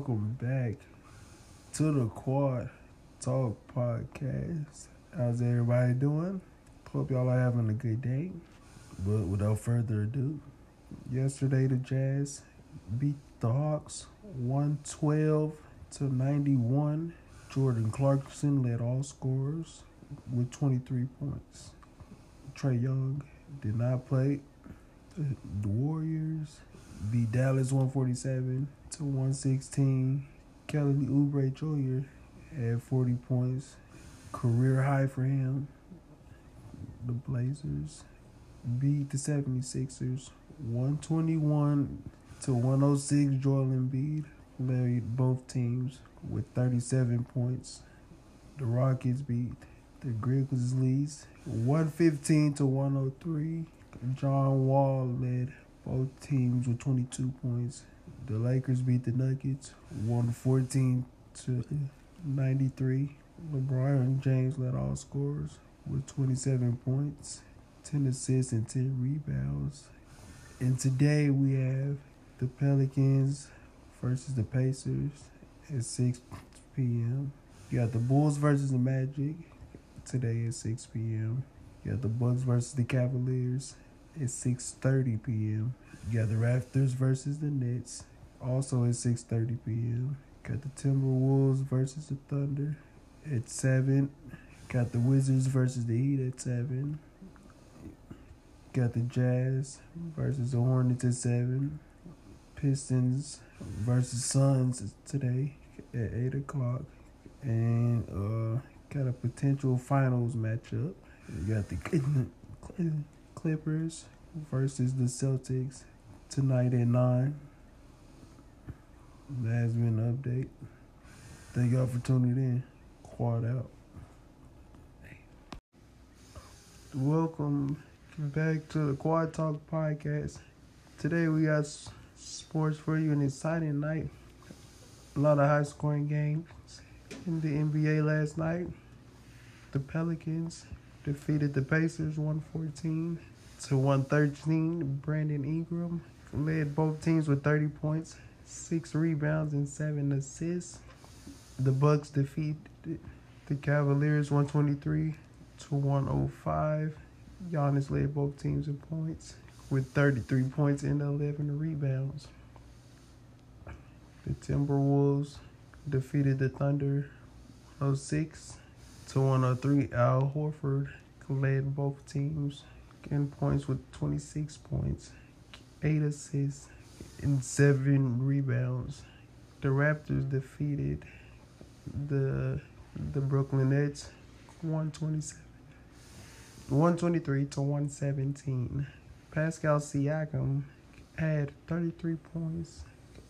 Welcome back to the Quad Talk Podcast. How's everybody doing? Hope y'all are having a good day. But without further ado, yesterday the Jazz beat the Hawks 112 to 91. Jordan Clarkson led all scorers with 23 points. Trae Young did not play. The Warriors beat Dallas 147 to 116. Kelly Oubre Jr. had 40 points, career high for him. The Blazers beat the 76ers 121 to 106. Joel Embiid led both teams with 37 points. The Rockets beat the Grizzlies 115 to 103. John Wall led both teams with 22 points. The Lakers beat the Nuggets 114 to 93. LeBron James led all scorers with 27 points, 10 assists, and 10 rebounds. And today we have the Pelicans versus the Pacers at 6 p.m. You got the Bulls versus the Magic today at 6 p.m. You got the Bucks versus the Cavaliers at 6.30 p.m. You got the Raptors versus the Nets also at 6.30 p.m. Got the Timberwolves versus the Thunder at 7. Got the Wizards versus the Heat at 7. Got the Jazz versus the Hornets at 7. Pistons versus Suns today at 8 o'clock. And uh, got a potential finals matchup. You got the Clippers versus the Celtics tonight at 9. That has been an update. Thank y'all for tuning in. Quad out. Welcome back to the Quad Talk Podcast. Today we got sports for you, an exciting night. A lot of high scoring games in the NBA last night. The Pelicans defeated the Pacers 114 to 113. Brandon Ingram led both teams with 30 points, 6 rebounds and 7 assists. The Bucks defeated the Cavaliers 123 to 105. Giannis led both teams in points with 33 points and 11 rebounds. The Timberwolves defeated the Thunder 106 203 Al Horford led both teams in points with 26 points, 8 assists, and 7 rebounds. The Raptors defeated the the Brooklyn Nets 127 123 to 117. Pascal Siakam had 33 points,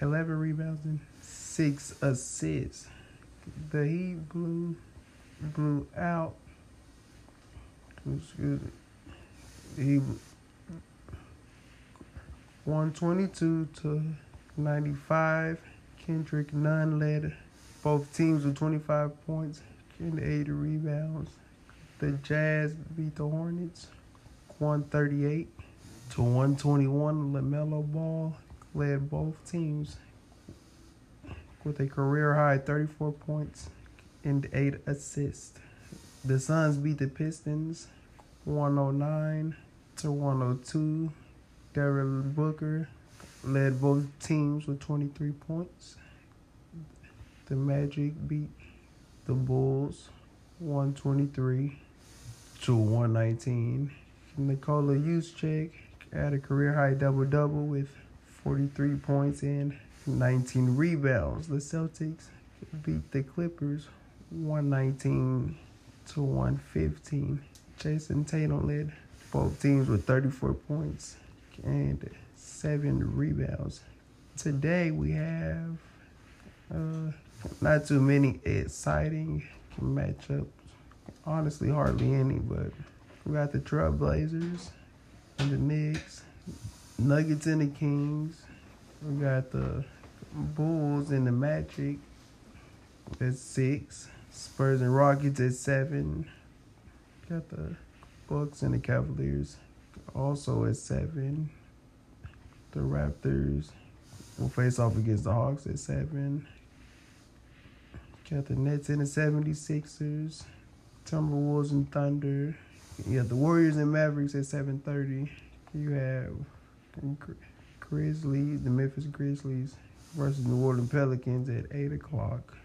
11 rebounds and 6 assists. The Heat blew blew out excuse me he 122 to 95. Kendrick Nunn led both teams with 25 points and 8 rebounds. The Jazz beat the Hornets 138 to 121. LaMelo Ball led both teams with a career high 34 points and 8 assists. The Suns beat the Pistons 109 to 102. Devin Booker led both teams with 23 points. The Magic beat the Bulls 123 to 119. Nikola Jokic had a career high double double with 43 points and 19 rebounds. The Celtics beat the Clippers 119 to 115. Jayson Tatum led both teams with 34 points and seven rebounds. Today we have uh, not too many exciting matchups. Honestly, hardly any, but we got the Trailblazers and the Knicks, Nuggets and the Kings. We got the Bulls and the Magic That's six, Spurs and Rockets at seven. Got the Bucks and the Cavaliers also at seven. The Raptors We'll face off against the Hawks at 7. Got the Nets and the 76ers. Timberwolves and Thunder. You got the Warriors and Mavericks at 7.30. You have Grizzlies, the Memphis Grizzlies versus the New Orleans Pelicans at 8 o'clock.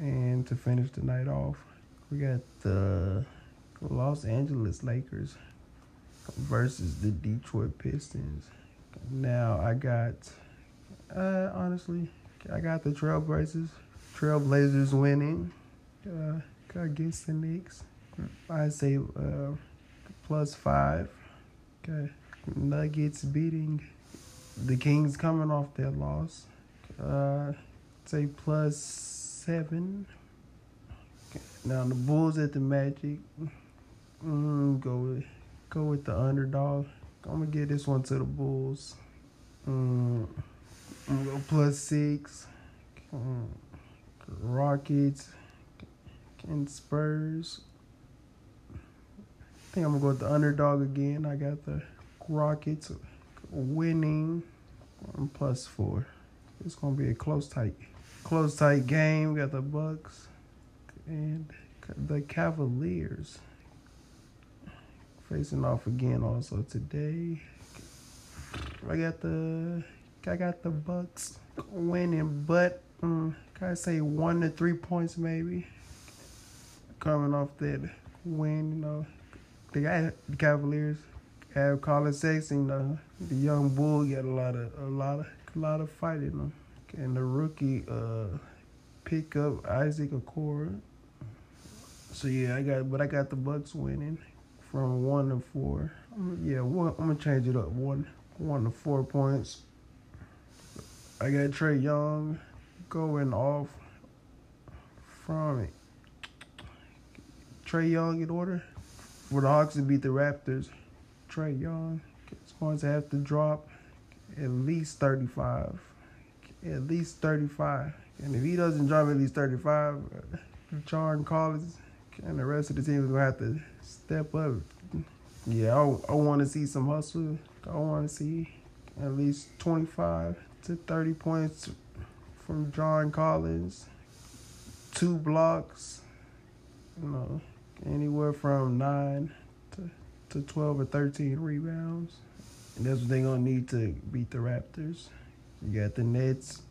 And to finish the night off, we got the Los Angeles Lakers versus the Detroit Pistons. Now I got, uh, honestly, I got the Trailblazers. Trailblazers winning uh, against the Knicks. I say uh, plus five. Okay. Nuggets beating the Kings coming off their loss. Uh, say plus seven. Now the Bulls at the Magic. Mm, go with go with the underdog. I'm gonna give this one to the Bulls. Mm, go plus six. Mm, Rockets and Spurs. I think I'm gonna go with the underdog again. I got the Rockets winning plus four. It's gonna be a close tight, close tight game. We got the Bucks and the Cavaliers facing off again also today. I got the I got the Bucks winning, but um, can I say one to three points maybe? Coming off that win, you know, they got the Cavaliers have Collin Sexton, the the young bull got a lot of a lot of a lot of fight in them, and the rookie uh pick up Isaac Okoro. So yeah, I got but I got the Bucks winning from one to four. Yeah, one, I'm gonna change it up. One, one to four points. I got Trae Young going off from it. Trae Young in order for the Hawks to beat the Raptors. Trae Young is going to have to drop at least 35. At least 35. And if he doesn't drop at least 35, uh, John Collins and the rest of the team is going to have to step up. Yeah, I, I want to see some hustle. I want to see at least 25 to 30 points from John Collins, two blocks, you know, anywhere from nine to, to 12 or 13 rebounds. And that's what they're going to need to beat the Raptors. You got the Nets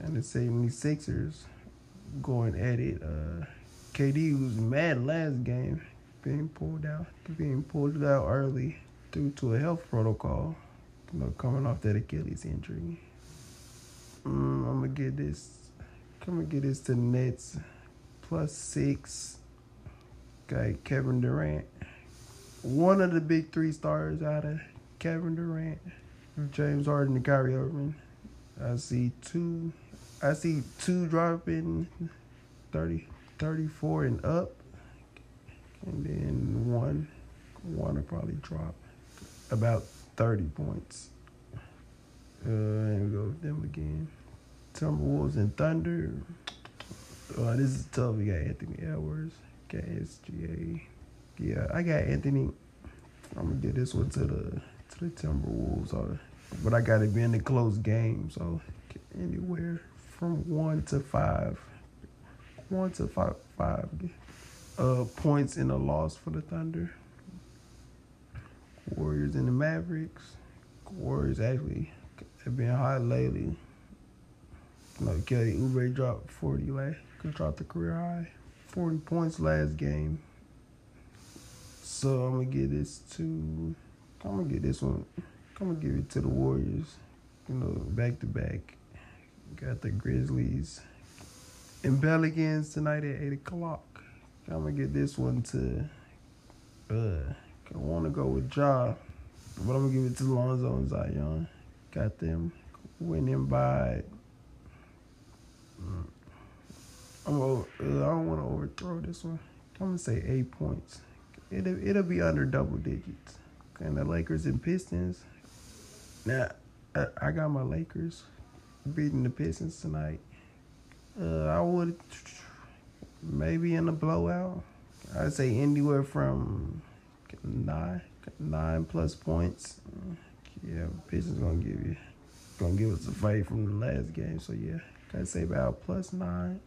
and the 76ers going at it. Uh, KD was mad last game, being pulled out, being pulled out early due to a health protocol. You know, coming off that Achilles injury. Mm, I'm gonna get this. I'm gonna get this to Nets plus six. Got Kevin Durant. One of the big three stars out of Kevin Durant, James Harden, and Kyrie Irving. I see two. I see two dropping 30, 34 and up, and then one, one will probably drop about 30 points. Uh, and we go with them again. Timberwolves and Thunder. Oh, this is tough. We got Anthony Edwards, got SGA. Yeah, I got Anthony. I'm gonna get this one to the to the Timberwolves. Uh, but I got to be in the close game, so anywhere from one to five, one to five, five uh, points in a loss for the Thunder. Warriors and the Mavericks. Warriors actually have been hot lately. You know, Kelly Oubre dropped 40 last, dropped the career high, 40 points last game. So I'm gonna get this to, I'm gonna get this one, I'm gonna give it to the Warriors. You know, back to back. Got the Grizzlies and Pelicans tonight at eight o'clock. I'm gonna get this one to. Uh, I want to go with Ja, but I'm gonna give it to Lonzo and Zion. Got them winning by. Mm, I'm over, uh, I don't want to overthrow this one. I'm gonna say eight points. It'll it'll be under double digits. And the Lakers and Pistons. Now, I, I got my Lakers beating the Pistons tonight. Uh, I would maybe in a blowout. I'd say anywhere from nine, nine plus points. Yeah, Pistons gonna give you gonna give us a fight from the last game. So yeah, I'd say about plus nine.